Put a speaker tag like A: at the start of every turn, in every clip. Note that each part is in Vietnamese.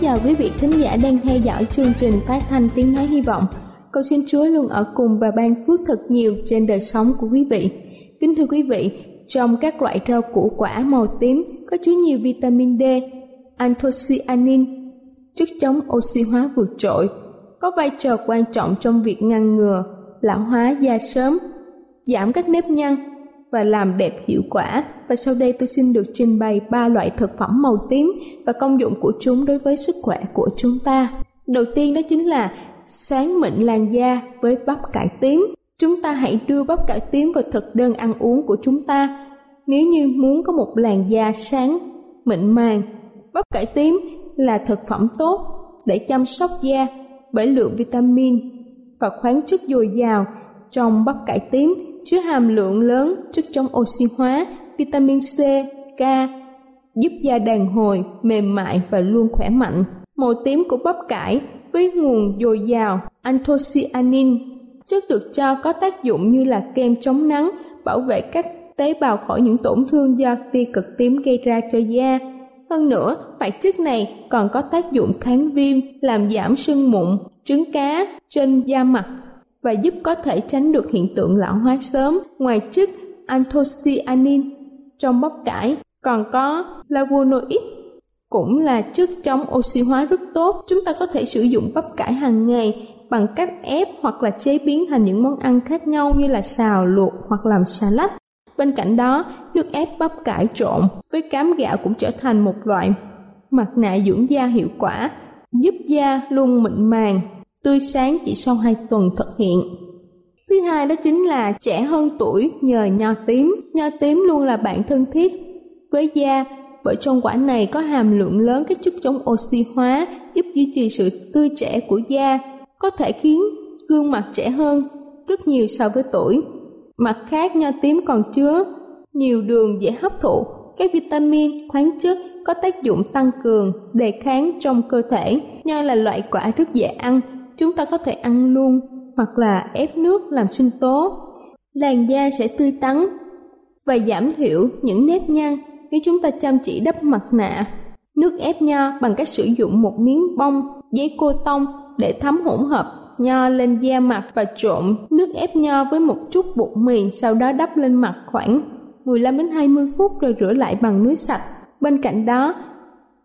A: Chào quý vị thính giả đang theo dõi chương trình phát thanh tiếng nói hy vọng. Cầu xin Chúa luôn ở cùng và ban phước thật nhiều trên đời sống của quý vị. Kính thưa quý vị, trong các loại rau củ quả màu tím có chứa nhiều vitamin D, anthocyanin, chất chống oxy hóa vượt trội, có vai trò quan trọng trong việc ngăn ngừa, lão hóa da sớm, giảm các nếp nhăn và làm đẹp hiệu quả và sau đây tôi xin được trình bày ba loại thực phẩm màu tím và công dụng của chúng đối với sức khỏe của chúng ta. Đầu tiên đó chính là sáng mịn làn da với bắp cải tím. Chúng ta hãy đưa bắp cải tím vào thực đơn ăn uống của chúng ta. Nếu như muốn có một làn da sáng, mịn màng, bắp cải tím là thực phẩm tốt để chăm sóc da bởi lượng vitamin và khoáng chất dồi dào trong bắp cải tím chứa hàm lượng lớn chất chống oxy hóa, vitamin C, K, giúp da đàn hồi, mềm mại và luôn khỏe mạnh. Màu tím của bắp cải với nguồn dồi dào anthocyanin, chất được cho có tác dụng như là kem chống nắng, bảo vệ các tế bào khỏi những tổn thương do tia cực tím gây ra cho da. Hơn nữa, hoạt chất này còn có tác dụng kháng viêm, làm giảm sưng mụn, trứng cá trên da mặt và giúp có thể tránh được hiện tượng lão hóa sớm. Ngoài chất anthocyanin trong bắp cải còn có flavonoid cũng là chất chống oxy hóa rất tốt. Chúng ta có thể sử dụng bắp cải hàng ngày bằng cách ép hoặc là chế biến thành những món ăn khác nhau như là xào, luộc hoặc làm salad. Bên cạnh đó, nước ép bắp cải trộn với cám gạo cũng trở thành một loại mặt nạ dưỡng da hiệu quả, giúp da luôn mịn màng, tươi sáng chỉ sau 2 tuần thực hiện. Thứ hai đó chính là trẻ hơn tuổi nhờ nho tím. Nho tím luôn là bạn thân thiết với da bởi trong quả này có hàm lượng lớn các chất chống oxy hóa giúp duy trì sự tươi trẻ của da, có thể khiến gương mặt trẻ hơn rất nhiều so với tuổi. Mặt khác, nho tím còn chứa nhiều đường dễ hấp thụ, các vitamin, khoáng chất có tác dụng tăng cường, đề kháng trong cơ thể. Nho là loại quả rất dễ ăn, chúng ta có thể ăn luôn hoặc là ép nước làm sinh tố. Làn da sẽ tươi tắn và giảm thiểu những nếp nhăn nếu chúng ta chăm chỉ đắp mặt nạ. Nước ép nho bằng cách sử dụng một miếng bông, giấy cô tông để thấm hỗn hợp nho lên da mặt và trộn nước ép nho với một chút bột mì sau đó đắp lên mặt khoảng 15 đến 20 phút rồi rửa lại bằng nước sạch. Bên cạnh đó,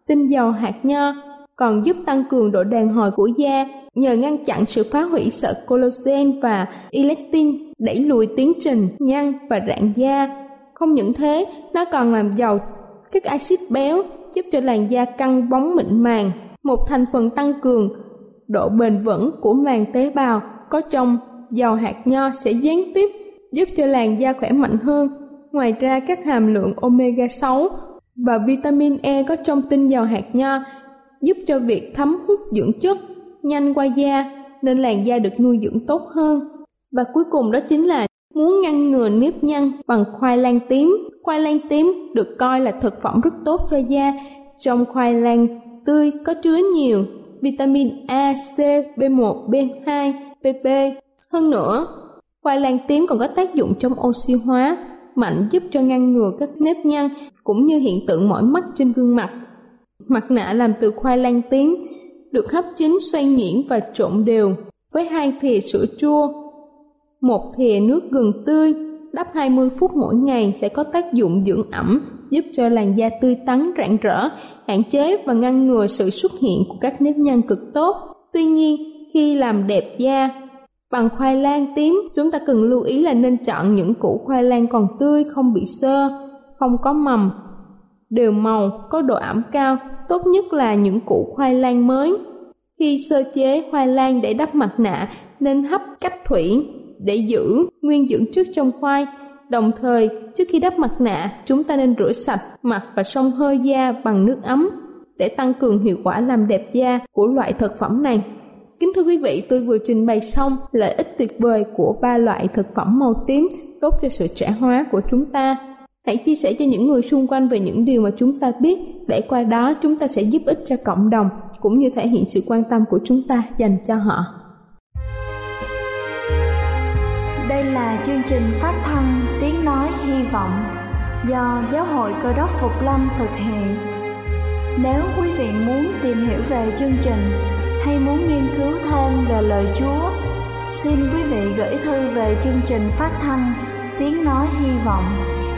A: tinh dầu hạt nho còn giúp tăng cường độ đàn hồi của da nhờ ngăn chặn sự phá hủy sợ collagen và elastin đẩy lùi tiến trình nhăn và rạn da. Không những thế, nó còn làm giàu các axit béo giúp cho làn da căng bóng mịn màng, một thành phần tăng cường độ bền vững của màng tế bào có trong dầu hạt nho sẽ gián tiếp giúp cho làn da khỏe mạnh hơn. Ngoài ra các hàm lượng omega 6 và vitamin E có trong tinh dầu hạt nho giúp cho việc thấm hút dưỡng chất nhanh qua da nên làn da được nuôi dưỡng tốt hơn. Và cuối cùng đó chính là muốn ngăn ngừa nếp nhăn bằng khoai lang tím. Khoai lang tím được coi là thực phẩm rất tốt cho da. Trong khoai lang tươi có chứa nhiều vitamin A, C, B1, B2, PP. Hơn nữa, khoai lang tím còn có tác dụng trong oxy hóa, mạnh giúp cho ngăn ngừa các nếp nhăn cũng như hiện tượng mỏi mắt trên gương mặt. Mặt nạ làm từ khoai lang tím được hấp chín xoay nhuyễn và trộn đều với hai thìa sữa chua, một thìa nước gừng tươi, đắp 20 phút mỗi ngày sẽ có tác dụng dưỡng ẩm, giúp cho làn da tươi tắn rạng rỡ, hạn chế và ngăn ngừa sự xuất hiện của các nếp nhăn cực tốt. Tuy nhiên, khi làm đẹp da bằng khoai lang tím, chúng ta cần lưu ý là nên chọn những củ khoai lang còn tươi, không bị sơ, không có mầm, đều màu, có độ ẩm cao, tốt nhất là những củ khoai lang mới. Khi sơ chế khoai lang để đắp mặt nạ, nên hấp cách thủy để giữ nguyên dưỡng chất trong khoai. Đồng thời, trước khi đắp mặt nạ, chúng ta nên rửa sạch mặt và xông hơi da bằng nước ấm để tăng cường hiệu quả làm đẹp da của loại thực phẩm này. Kính thưa quý vị, tôi vừa trình bày xong lợi ích tuyệt vời của ba loại thực phẩm màu tím tốt cho sự trẻ hóa của chúng ta. Hãy chia sẻ cho những người xung quanh về những điều mà chúng ta biết để qua đó chúng ta sẽ giúp ích cho cộng đồng cũng như thể hiện sự quan tâm của chúng ta dành cho họ.
B: Đây là chương trình phát thanh Tiếng Nói Hy Vọng do Giáo hội Cơ đốc Phục Lâm thực hiện. Nếu quý vị muốn tìm hiểu về chương trình hay muốn nghiên cứu thêm về lời Chúa, xin quý vị gửi thư về chương trình phát thanh Tiếng Nói Hy Vọng,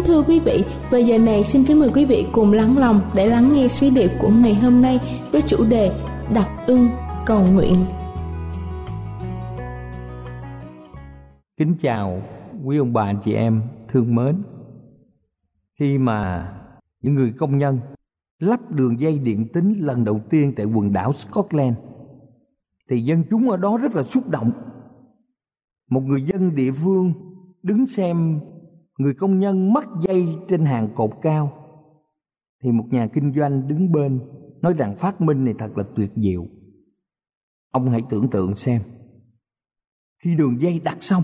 A: Kính thưa quý vị, và giờ này xin kính mời quý vị cùng lắng lòng để lắng nghe sứ điệp của ngày hôm nay với chủ đề Đặc ưng cầu nguyện.
C: Kính chào quý ông bà chị em thương mến. Khi mà những người công nhân lắp đường dây điện tính lần đầu tiên tại quần đảo Scotland thì dân chúng ở đó rất là xúc động. Một người dân địa phương đứng xem người công nhân mắc dây trên hàng cột cao. Thì một nhà kinh doanh đứng bên nói rằng phát minh này thật là tuyệt diệu. Ông hãy tưởng tượng xem. Khi đường dây đặt xong,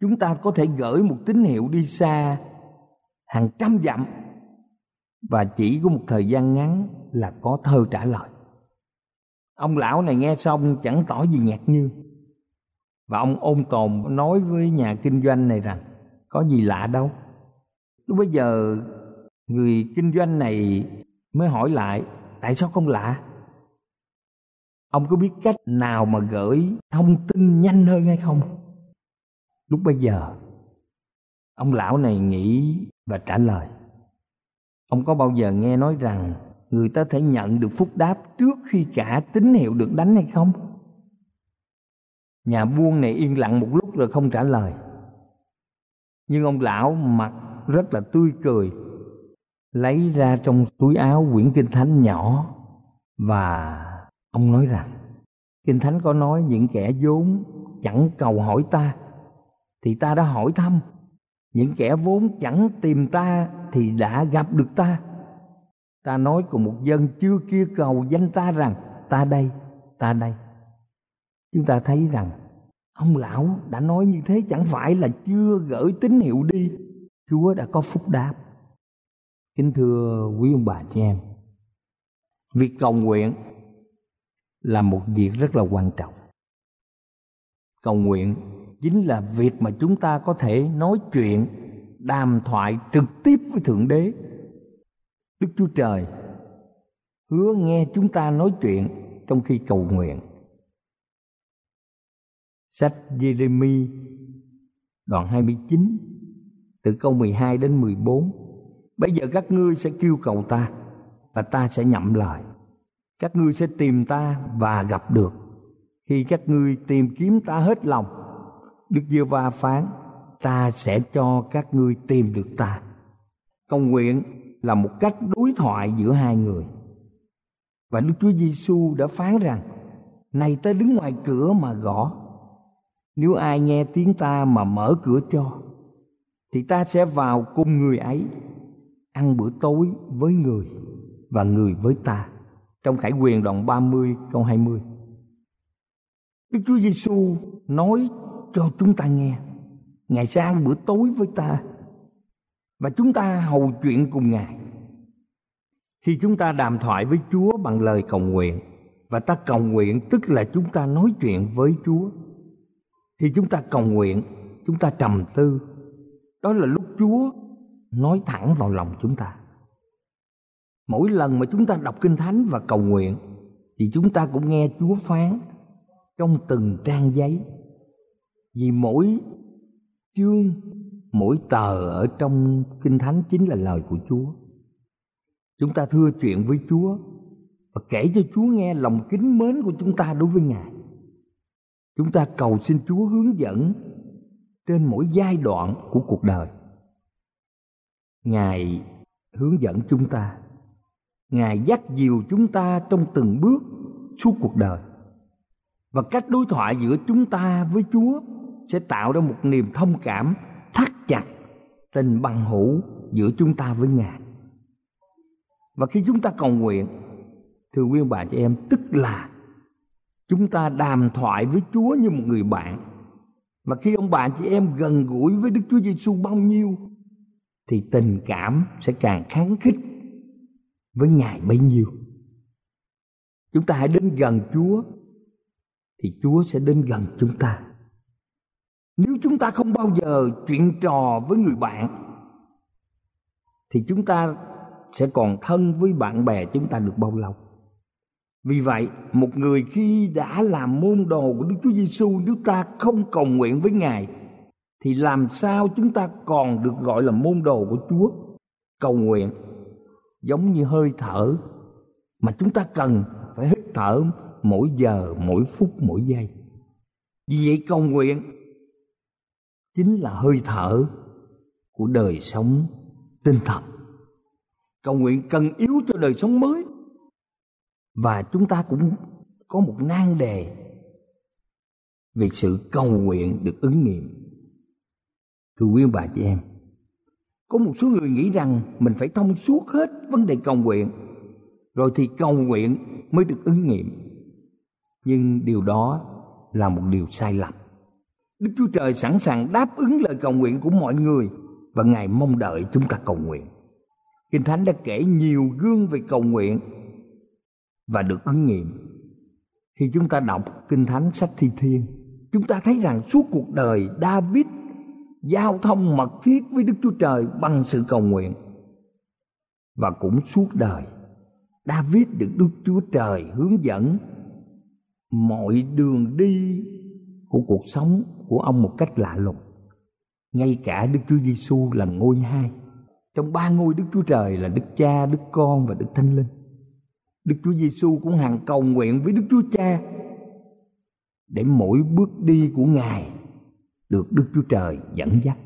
C: chúng ta có thể gửi một tín hiệu đi xa hàng trăm dặm. Và chỉ có một thời gian ngắn là có thơ trả lời. Ông lão này nghe xong chẳng tỏ gì ngạc nhiên. Và ông ôn tồn nói với nhà kinh doanh này rằng có gì lạ đâu. Lúc bây giờ, người kinh doanh này mới hỏi lại, tại sao không lạ? Ông có biết cách nào mà gửi thông tin nhanh hơn hay không? Lúc bây giờ, ông lão này nghĩ và trả lời. Ông có bao giờ nghe nói rằng người ta thể nhận được phúc đáp trước khi cả tín hiệu được đánh hay không? Nhà buôn này yên lặng một lúc rồi không trả lời nhưng ông lão mặt rất là tươi cười, lấy ra trong túi áo quyển kinh thánh nhỏ và ông nói rằng, kinh thánh có nói những kẻ vốn chẳng cầu hỏi ta thì ta đã hỏi thăm, những kẻ vốn chẳng tìm ta thì đã gặp được ta. Ta nói cùng một dân chưa kia cầu danh ta rằng, ta đây ta đây. Chúng ta thấy rằng Ông lão đã nói như thế chẳng phải là chưa gửi tín hiệu đi. Chúa đã có phúc đáp. Kính thưa quý ông bà chị em. Việc cầu nguyện là một việc rất là quan trọng. Cầu nguyện chính là việc mà chúng ta có thể nói chuyện, đàm thoại trực tiếp với Thượng Đế. Đức Chúa Trời hứa nghe chúng ta nói chuyện trong khi cầu nguyện Sách Jeremy đoạn 29 từ câu 12 đến 14. Bây giờ các ngươi sẽ kêu cầu ta và ta sẽ nhậm lời. Các ngươi sẽ tìm ta và gặp được. Khi các ngươi tìm kiếm ta hết lòng, Đức Giê Va phán, ta sẽ cho các ngươi tìm được ta. Cầu nguyện là một cách đối thoại giữa hai người. Và Đức Chúa Giêsu đã phán rằng, này ta đứng ngoài cửa mà gõ. Nếu ai nghe tiếng ta mà mở cửa cho, thì ta sẽ vào cùng người ấy ăn bữa tối với người và người với ta. Trong Khải Quyền đoạn 30 câu 20. Đức Chúa Giêsu nói cho chúng ta nghe, Ngài sẽ ăn bữa tối với ta và chúng ta hầu chuyện cùng Ngài. Khi chúng ta đàm thoại với Chúa bằng lời cầu nguyện và ta cầu nguyện tức là chúng ta nói chuyện với Chúa. Khi chúng ta cầu nguyện, chúng ta trầm tư. Đó là lúc Chúa nói thẳng vào lòng chúng ta. Mỗi lần mà chúng ta đọc Kinh Thánh và cầu nguyện thì chúng ta cũng nghe Chúa phán trong từng trang giấy. Vì mỗi chương, mỗi tờ ở trong Kinh Thánh chính là lời của Chúa. Chúng ta thưa chuyện với Chúa và kể cho Chúa nghe lòng kính mến của chúng ta đối với Ngài. Chúng ta cầu xin Chúa hướng dẫn trên mỗi giai đoạn của cuộc đời. Ngài hướng dẫn chúng ta. Ngài dắt dìu chúng ta trong từng bước suốt cuộc đời. Và cách đối thoại giữa chúng ta với Chúa sẽ tạo ra một niềm thông cảm thắt chặt tình bằng hữu giữa chúng ta với Ngài. Và khi chúng ta cầu nguyện, thưa quý ông bà chị em, tức là chúng ta đàm thoại với Chúa như một người bạn. Và khi ông bà chị em gần gũi với Đức Chúa Giêsu bao nhiêu, thì tình cảm sẽ càng kháng khích với Ngài bấy nhiêu. Chúng ta hãy đến gần Chúa, thì Chúa sẽ đến gần chúng ta. Nếu chúng ta không bao giờ chuyện trò với người bạn, thì chúng ta sẽ còn thân với bạn bè chúng ta được bao lâu. Vì vậy, một người khi đã làm môn đồ của Đức Chúa Giêsu nếu ta không cầu nguyện với Ngài thì làm sao chúng ta còn được gọi là môn đồ của Chúa? Cầu nguyện giống như hơi thở mà chúng ta cần phải hít thở mỗi giờ, mỗi phút, mỗi giây. Vì vậy cầu nguyện chính là hơi thở của đời sống tinh thần. Cầu nguyện cần yếu cho đời sống mới. Và chúng ta cũng có một nan đề về sự cầu nguyện được ứng nghiệm. Thưa quý bà chị em, có một số người nghĩ rằng mình phải thông suốt hết vấn đề cầu nguyện, rồi thì cầu nguyện mới được ứng nghiệm. Nhưng điều đó là một điều sai lầm. Đức Chúa Trời sẵn sàng đáp ứng lời cầu nguyện của mọi người và Ngài mong đợi chúng ta cầu nguyện. Kinh Thánh đã kể nhiều gương về cầu nguyện và được ứng nghiệm. Khi chúng ta đọc Kinh Thánh sách Thi Thiên, chúng ta thấy rằng suốt cuộc đời David giao thông mật thiết với Đức Chúa Trời bằng sự cầu nguyện. Và cũng suốt đời, David được Đức Chúa Trời hướng dẫn mọi đường đi của cuộc sống của ông một cách lạ lùng. Ngay cả Đức Chúa Giêsu là ngôi hai. Trong ba ngôi Đức Chúa Trời là Đức Cha, Đức Con và Đức Thánh Linh. Đức Chúa Giêsu cũng hằng cầu nguyện với Đức Chúa Cha để mỗi bước đi của Ngài được Đức Chúa Trời dẫn dắt.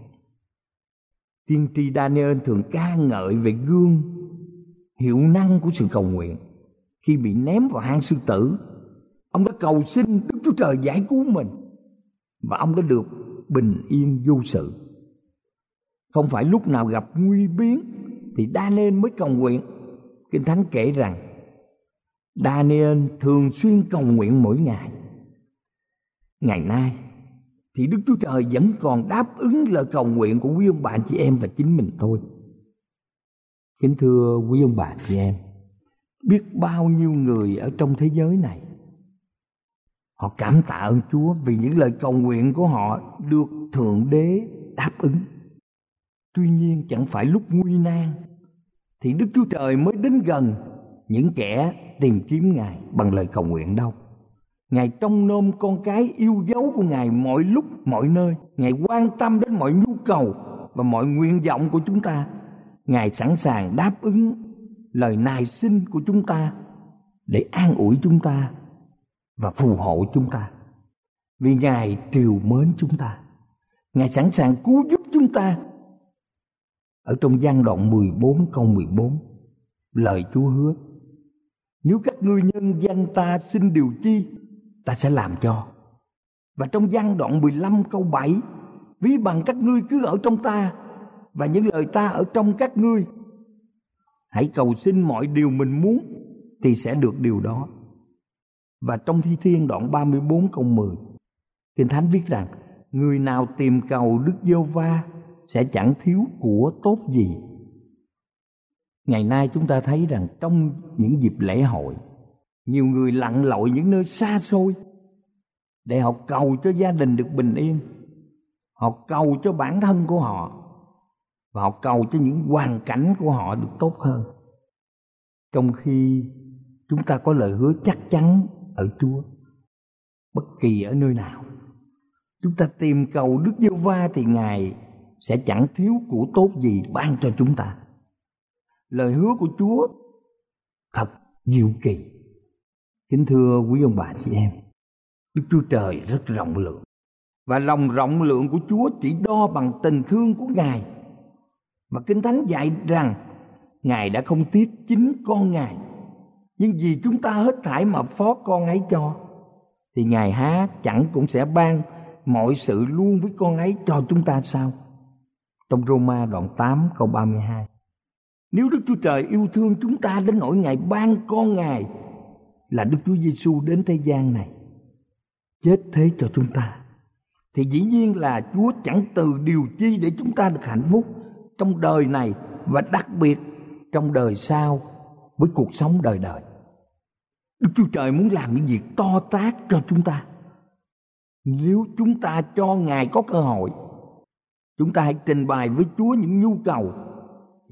C: Tiên tri Daniel thường ca ngợi về gương hiệu năng của sự cầu nguyện. Khi bị ném vào hang sư tử, ông đã cầu xin Đức Chúa Trời giải cứu mình và ông đã được bình yên vô sự. Không phải lúc nào gặp nguy biến thì Daniel mới cầu nguyện. Kinh Thánh kể rằng Daniel thường xuyên cầu nguyện mỗi ngày. Ngày nay, thì Đức Chúa Trời vẫn còn đáp ứng lời cầu nguyện của quý ông bà chị em và chính mình thôi. Kính thưa quý ông bà chị em, biết bao nhiêu người ở trong thế giới này họ cảm tạ ơn Chúa vì những lời cầu nguyện của họ được Thượng Đế đáp ứng. Tuy nhiên chẳng phải lúc nguy nan thì Đức Chúa Trời mới đến gần những kẻ tìm kiếm Ngài bằng lời cầu nguyện đâu. Ngài trông nom con cái yêu dấu của Ngài mọi lúc, mọi nơi. Ngài quan tâm đến mọi nhu cầu và mọi nguyện vọng của chúng ta ngài sẵn sàng đáp ứng lời nài xin của chúng ta để an ủi chúng ta và phù hộ chúng ta vì ngài triều mến chúng ta ngài sẵn sàng cứu giúp chúng ta ở trong gian đoạn 14 câu 14 lời Chúa hứa nếu các ngươi nhân danh ta xin điều chi, ta sẽ làm cho. Và trong gian đoạn 15 câu 7 ví bằng các ngươi cứ ở trong ta, và những lời ta ở trong các ngươi. Hãy cầu xin mọi điều mình muốn, thì sẽ được điều đó. Và trong thi thiên đoạn 34 câu 10 Kinh Thánh viết rằng, người nào tìm cầu Đức Giêsu va sẽ chẳng thiếu của tốt gì. Ngày nay chúng ta thấy rằng trong những dịp lễ hội, nhiều người lặn lội những nơi xa xôi để họ cầu cho gia đình được bình yên. Họ cầu cho bản thân của họ và họ cầu cho những hoàn cảnh của họ được tốt hơn. Trong khi chúng ta có lời hứa chắc chắn ở Chúa bất kỳ ở nơi nào chúng ta tìm cầu Đức Giêsu va thì Ngài sẽ chẳng thiếu của tốt gì ban cho chúng ta. Lời hứa của Chúa thật diệu kỳ. Kính thưa quý ông bà chị em, Đức Chúa Trời rất rộng lượng và lòng rộng lượng của Chúa chỉ đo bằng tình thương của Ngài. Và Kinh Thánh dạy rằng Ngài đã không tiếc chính con Ngài, nhưng vì chúng ta hết thảy mà phó con ấy cho, thì Ngài há chẳng cũng sẽ ban mọi sự luôn với con ấy cho chúng ta sao? Trong Roma đoạn 8 câu 32. Nếu Đức Chúa Trời yêu thương chúng ta đến nỗi Ngài ban con Ngài, là Đức Chúa Giêsu đến thế gian này, chết thế cho chúng ta thì dĩ nhiên là Chúa chẳng từ điều chi để chúng ta được hạnh phúc trong đời này và đặc biệt trong đời sau với cuộc sống đời đời. Đức Chúa Trời muốn làm những việc to tác cho chúng ta nếu chúng ta cho ngài có cơ hội, chúng ta hãy trình bày với chúa những nhu cầu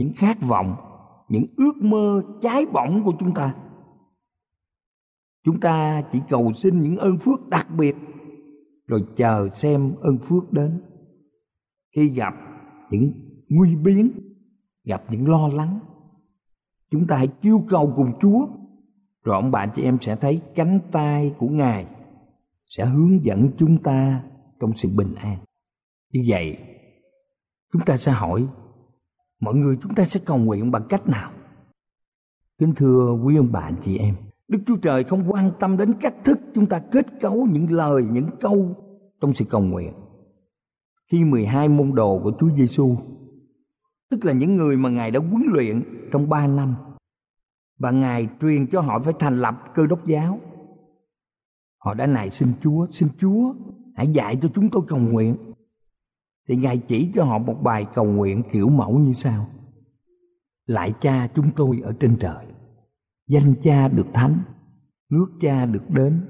C: những khát vọng, những ước mơ cháy bỏng của chúng ta. Chúng ta chỉ cầu xin những ơn phước đặc biệt, rồi chờ xem ơn phước đến. Khi gặp những nguy biến, gặp những lo lắng, chúng ta hãy kêu cầu cùng chúa, rồi ông bạn chị em sẽ thấy cánh tay của ngài sẽ hướng dẫn chúng ta trong sự bình an. Như vậy, chúng ta sẽ hỏi mọi người chúng ta sẽ cầu nguyện bằng cách nào kính thưa quý ông bà chị em đức chúa trời không quan tâm đến cách thức chúng ta kết cấu những lời những câu trong sự cầu nguyện khi 12 môn đồ của Chúa Giêsu tức là những người mà Ngài đã huấn luyện trong 3 năm và Ngài truyền cho họ phải thành lập cơ đốc giáo Họ đã nài xin Chúa, xin Chúa hãy dạy cho chúng tôi cầu nguyện. Thì Ngài chỉ cho họ một bài cầu nguyện kiểu mẫu như sau. Lại cha chúng tôi ở trên trời, danh cha được thánh, nước cha được đến,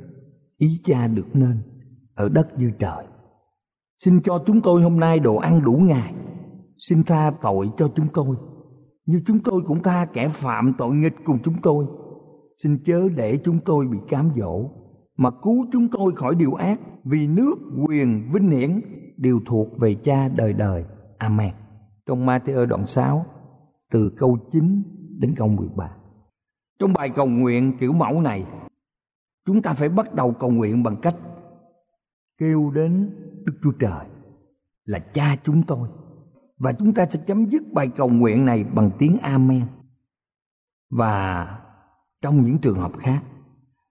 C: ý cha được nên, ở đất như trời. Xin cho chúng tôi hôm nay đồ ăn đủ ngày, xin tha tội cho chúng tôi, như chúng tôi cũng tha kẻ phạm tội nghịch cùng chúng tôi. Xin chớ để chúng tôi bị cám dỗ mà cứu chúng tôi khỏi điều ác vì nước quyền vinh hiển đều thuộc về cha đời đời. Amen. Trong Matthew đoạn 6 từ câu 9 đến câu 13 trong bài cầu nguyện kiểu mẫu này, chúng ta phải bắt đầu cầu nguyện bằng cách kêu đến Đức Chúa Trời là cha chúng tôi. Và chúng ta sẽ chấm dứt bài cầu nguyện này bằng tiếng amen. Và trong những trường hợp khác,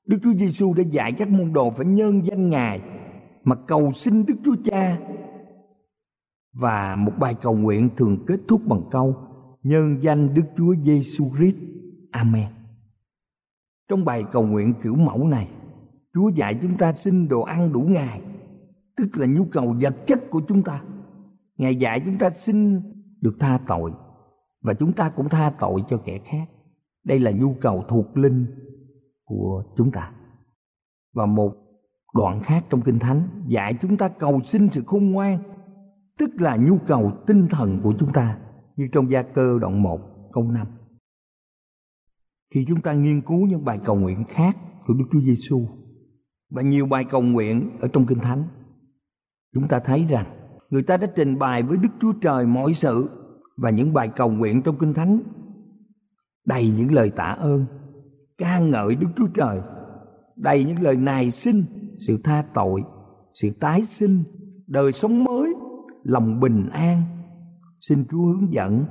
C: Đức Chúa Giêsu đã dạy các môn đồ phải nhân danh Ngài mà cầu xin Đức Chúa Cha. Và một bài cầu nguyện thường kết thúc bằng câu nhân danh Đức Chúa Giêsu Christ. Amen. Trong bài cầu nguyện kiểu mẫu này, Chúa dạy chúng ta xin đồ ăn đủ ngày, tức là nhu cầu vật chất của chúng ta. Ngài dạy chúng ta xin được tha tội và chúng ta cũng tha tội cho kẻ khác. Đây là nhu cầu thuộc linh của chúng ta. Và một đoạn khác trong Kinh Thánh dạy chúng ta cầu xin sự khôn ngoan, tức là nhu cầu tinh thần của chúng ta, như trong gia cơ đoạn 1 câu 5. Khi chúng ta nghiên cứu những bài cầu nguyện khác của Đức Chúa Giêsu và nhiều bài cầu nguyện ở trong Kinh Thánh, chúng ta thấy rằng người ta đã trình bày với Đức Chúa Trời mọi sự và những bài cầu nguyện trong Kinh Thánh đầy những lời tạ ơn, ca ngợi Đức Chúa Trời, đầy những lời nài xin, sự tha tội, sự tái sinh, đời sống mới, lòng bình an. Xin Chúa hướng dẫn,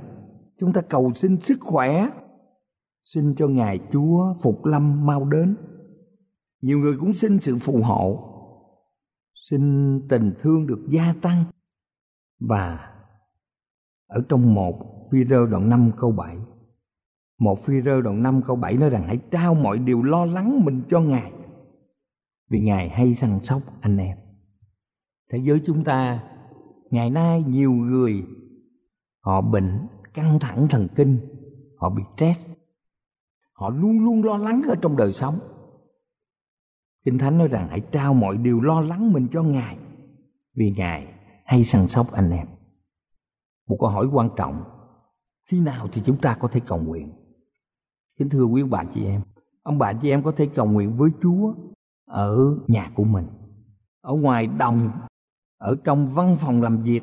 C: chúng ta cầu xin sức khỏe, xin cho Ngài Chúa phục lâm mau đến. Nhiều người cũng xin sự phù hộ, xin tình thương được gia tăng và ở trong một phi rơ đoạn 5 câu 7 một phi rơ đoạn 5 câu 7 nói rằng hãy trao mọi điều lo lắng mình cho Ngài vì Ngài hay săn sóc anh em. Thế giới chúng ta ngày nay nhiều người họ bệnh căng thẳng thần kinh, họ bị stress. Họ luôn luôn lo lắng ở trong đời sống. Kinh Thánh nói rằng hãy trao mọi điều lo lắng mình cho Ngài vì Ngài hay săn sóc anh em. Một câu hỏi quan trọng, khi nào thì chúng ta có thể cầu nguyện? Kính thưa quý bà chị em, ông bà chị em có thể cầu nguyện với Chúa ở nhà của mình, ở ngoài đồng, ở trong văn phòng làm việc,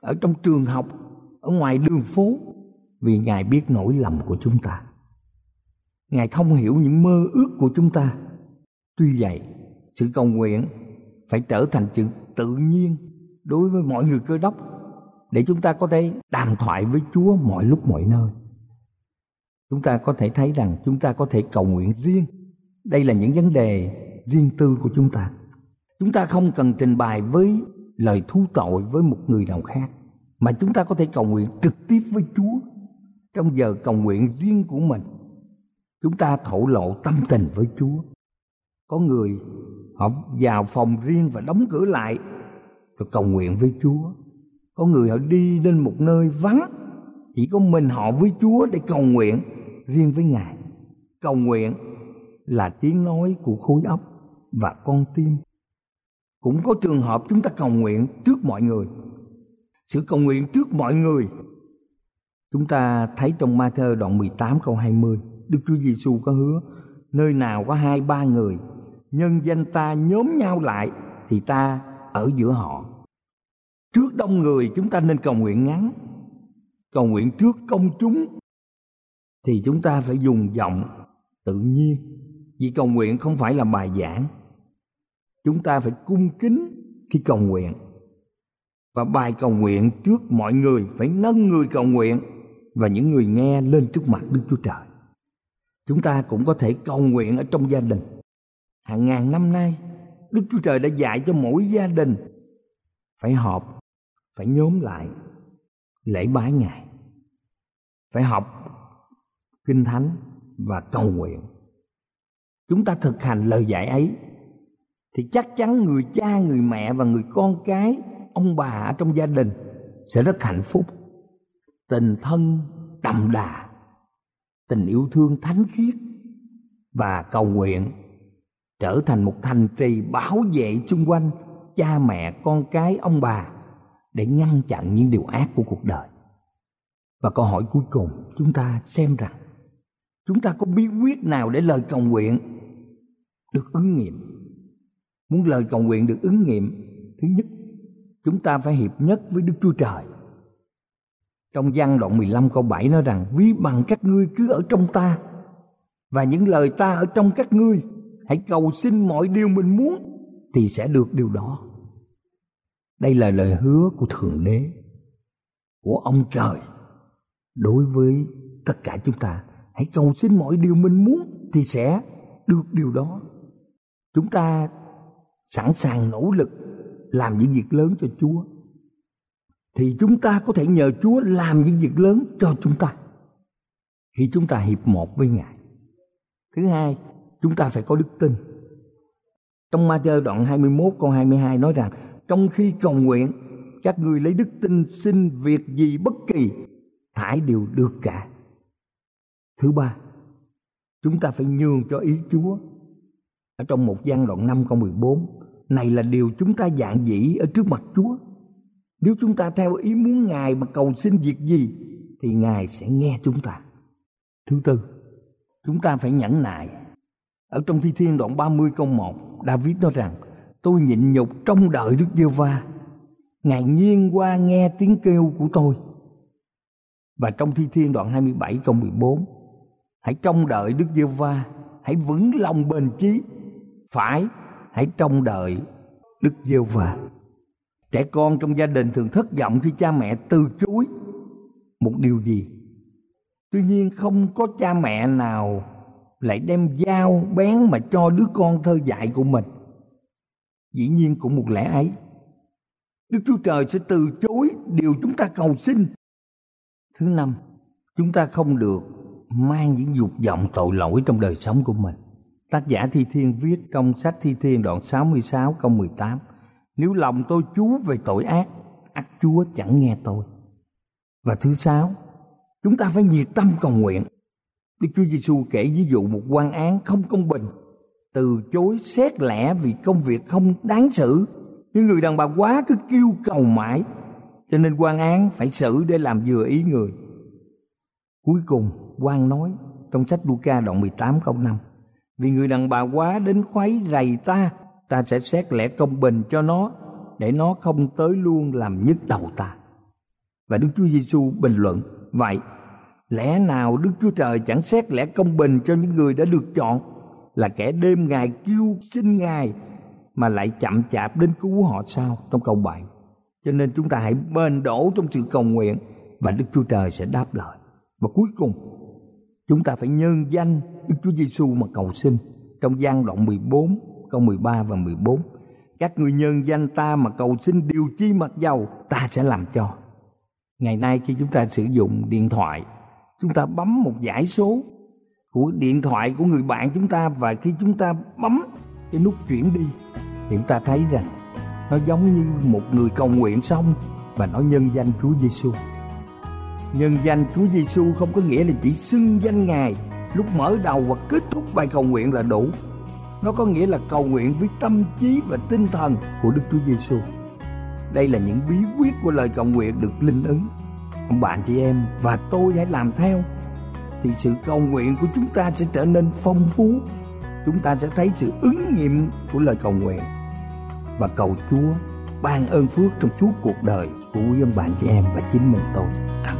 C: ở trong trường học, ở ngoài đường phố vì Ngài biết nỗi lầm của chúng ta. Ngài thông hiểu những mơ ước của chúng ta. Tuy vậy, sự cầu nguyện phải trở thành sự tự nhiên đối với mọi người cơ đốc để chúng ta có thể đàm thoại với Chúa mọi lúc mọi nơi. Chúng ta có thể thấy rằng chúng ta có thể cầu nguyện riêng. Đây là những vấn đề riêng tư của chúng ta. Chúng ta không cần trình bày với lời thú tội với một người nào khác, mà chúng ta có thể cầu nguyện trực tiếp với Chúa trong giờ cầu nguyện riêng của mình. Chúng ta thổ lộ tâm tình với Chúa. Có người họ vào phòng riêng và đóng cửa lại rồi cầu nguyện với Chúa. Có người họ đi lên một nơi vắng, chỉ có mình họ với Chúa để cầu nguyện riêng với Ngài. Cầu nguyện là tiếng nói của khối óc và con tim. Cũng có trường hợp chúng ta cầu nguyện trước mọi người. Sự cầu nguyện trước mọi người Chúng ta thấy trong Ma-thơ đoạn 18 câu 20, Đức Chúa Giêsu có hứa, nơi nào có hai ba người, nhân danh ta nhóm nhau lại thì ta ở giữa họ. Trước đông người chúng ta nên cầu nguyện ngắn, cầu nguyện trước công chúng thì chúng ta phải dùng giọng tự nhiên vì cầu nguyện không phải là bài giảng chúng ta phải cung kính khi cầu nguyện và bài cầu nguyện trước mọi người phải nâng người cầu nguyện và những người nghe lên trước mặt Đức Chúa Trời. Chúng ta cũng có thể cầu nguyện ở trong gia đình. Hàng ngàn năm nay, Đức Chúa Trời đã dạy cho mỗi gia đình phải họp, phải nhóm lại lễ bái Ngài. Phải học kinh thánh và cầu nguyện. Chúng ta thực hành lời dạy ấy thì chắc chắn người cha, người mẹ và người con cái, ông bà ở trong gia đình sẽ rất hạnh phúc. Tình thân đậm đà tình yêu thương thánh khiết và cầu nguyện trở thành một thành trì bảo vệ xung quanh cha mẹ con cái ông bà để ngăn chặn những điều ác của cuộc đời. Và câu hỏi cuối cùng chúng ta xem rằng chúng ta có bí quyết nào để lời cầu nguyện được ứng nghiệm? Muốn lời cầu nguyện được ứng nghiệm, thứ nhất, chúng ta phải hiệp nhất với đức chúa trời. Trong văn đoạn 15 câu 7 nói rằng, Ví bằng các ngươi cứ ở trong ta, Và những lời ta ở trong các ngươi, Hãy cầu xin mọi điều mình muốn, Thì sẽ được điều đó. Đây là lời hứa của Thượng Đế, Của ông trời Đối với tất cả chúng ta. Hãy cầu xin mọi điều mình muốn, Thì sẽ được điều đó. Chúng ta sẵn sàng nỗ lực Làm những việc lớn cho Chúa thì chúng ta có thể nhờ Chúa làm những việc lớn cho chúng ta khi chúng ta hiệp một với Ngài. Thứ hai, chúng ta phải có đức tin. Trong Ma-thơ đoạn 21 câu 22 nói rằng trong khi cầu nguyện các người lấy đức tin xin việc gì bất kỳ thải đều được cả. Thứ ba, chúng ta phải nhường cho ý Chúa. Ở trong một gian đoạn 5 câu 14, này là điều chúng ta dạng dĩ ở trước mặt Chúa nếu chúng ta theo ý muốn Ngài mà cầu xin việc gì thì Ngài sẽ nghe chúng ta. Thứ tư, chúng ta phải nhẫn nại. Ở trong Thi Thiên đoạn 30 câu 1, David nói rằng: Tôi nhịn nhục trong đợi Đức Giê Va Ngài nhiên qua nghe tiếng kêu của tôi. Và trong Thi Thiên đoạn 27 câu 14, hãy trông đợi Đức Giê Va, hãy vững lòng bền chí. Phải, hãy trông đợi Đức giêsu và Trẻ con trong gia đình thường thất vọng khi cha mẹ từ chối một điều gì. Tuy nhiên không có cha mẹ nào lại đem dao bén mà cho đứa con thơ dại của mình. Dĩ nhiên cũng một lẽ ấy. Đức Chúa Trời sẽ từ chối điều chúng ta cầu xin. Thứ năm, chúng ta không được mang những dục vọng tội lỗi trong đời sống của mình. Tác giả Thi Thiên viết trong sách Thi Thiên đoạn 66 câu 18 Nếu lòng tôi chú về tội ác, ác Chúa chẳng nghe tôi. Và thứ sáu, chúng ta phải nhiệt tâm cầu nguyện. Đức Chúa Giêsu kể ví dụ một quan án không công bình, từ chối xét lẽ vì công việc không đáng xử. Nhưng người đàn bà quá cứ kêu cầu mãi, cho nên quan án phải xử để làm vừa ý người. Cuối cùng, quan nói trong sách Luca đoạn 18 câu 5 vì người đàn bà quá đến khoái rầy ta Ta sẽ xét lẽ công bình cho nó, Để nó không tới luôn làm nhức đầu ta. Và Đức Chúa Giêsu bình luận Vậy, lẽ nào Đức Chúa Trời chẳng xét lẽ công bình cho những người đã được chọn, Là kẻ đêm Ngài kêu xin Ngài Mà lại chậm chạp đến cứu họ sao? Trong câu 7 Cho nên chúng ta hãy bền đổ trong sự cầu nguyện Và Đức Chúa Trời sẽ đáp lời. Và cuối cùng, Chúng ta phải nhân danh Đức Chúa Giêsu mà cầu xin trong gian đoạn 14 câu 13 và 14. Các người nhân danh ta mà cầu xin điều chi mặc dầu ta sẽ làm cho. Ngày nay khi chúng ta sử dụng điện thoại, chúng ta bấm một dãy số của điện thoại của người bạn chúng ta và khi chúng ta bấm cái nút chuyển đi thì chúng ta thấy rằng nó giống như một người cầu nguyện xong và nó nhân danh Chúa Giêsu. Nhân danh Chúa Giêsu không có nghĩa là chỉ xưng danh Ngài lúc mở đầu và kết thúc bài cầu nguyện là đủ. Nó có nghĩa là cầu nguyện với tâm trí và tinh thần của Đức Chúa Giêsu. Đây là những bí quyết của lời cầu nguyện được linh ứng. Ông bạn chị em và tôi hãy làm theo thì sự cầu nguyện của chúng ta sẽ trở nên phong phú. Chúng ta sẽ thấy sự ứng nghiệm của lời cầu nguyện và cầu Chúa ban ơn phước trong suốt cuộc đời của quý ông bạn chị em và chính mình tôi. Amen.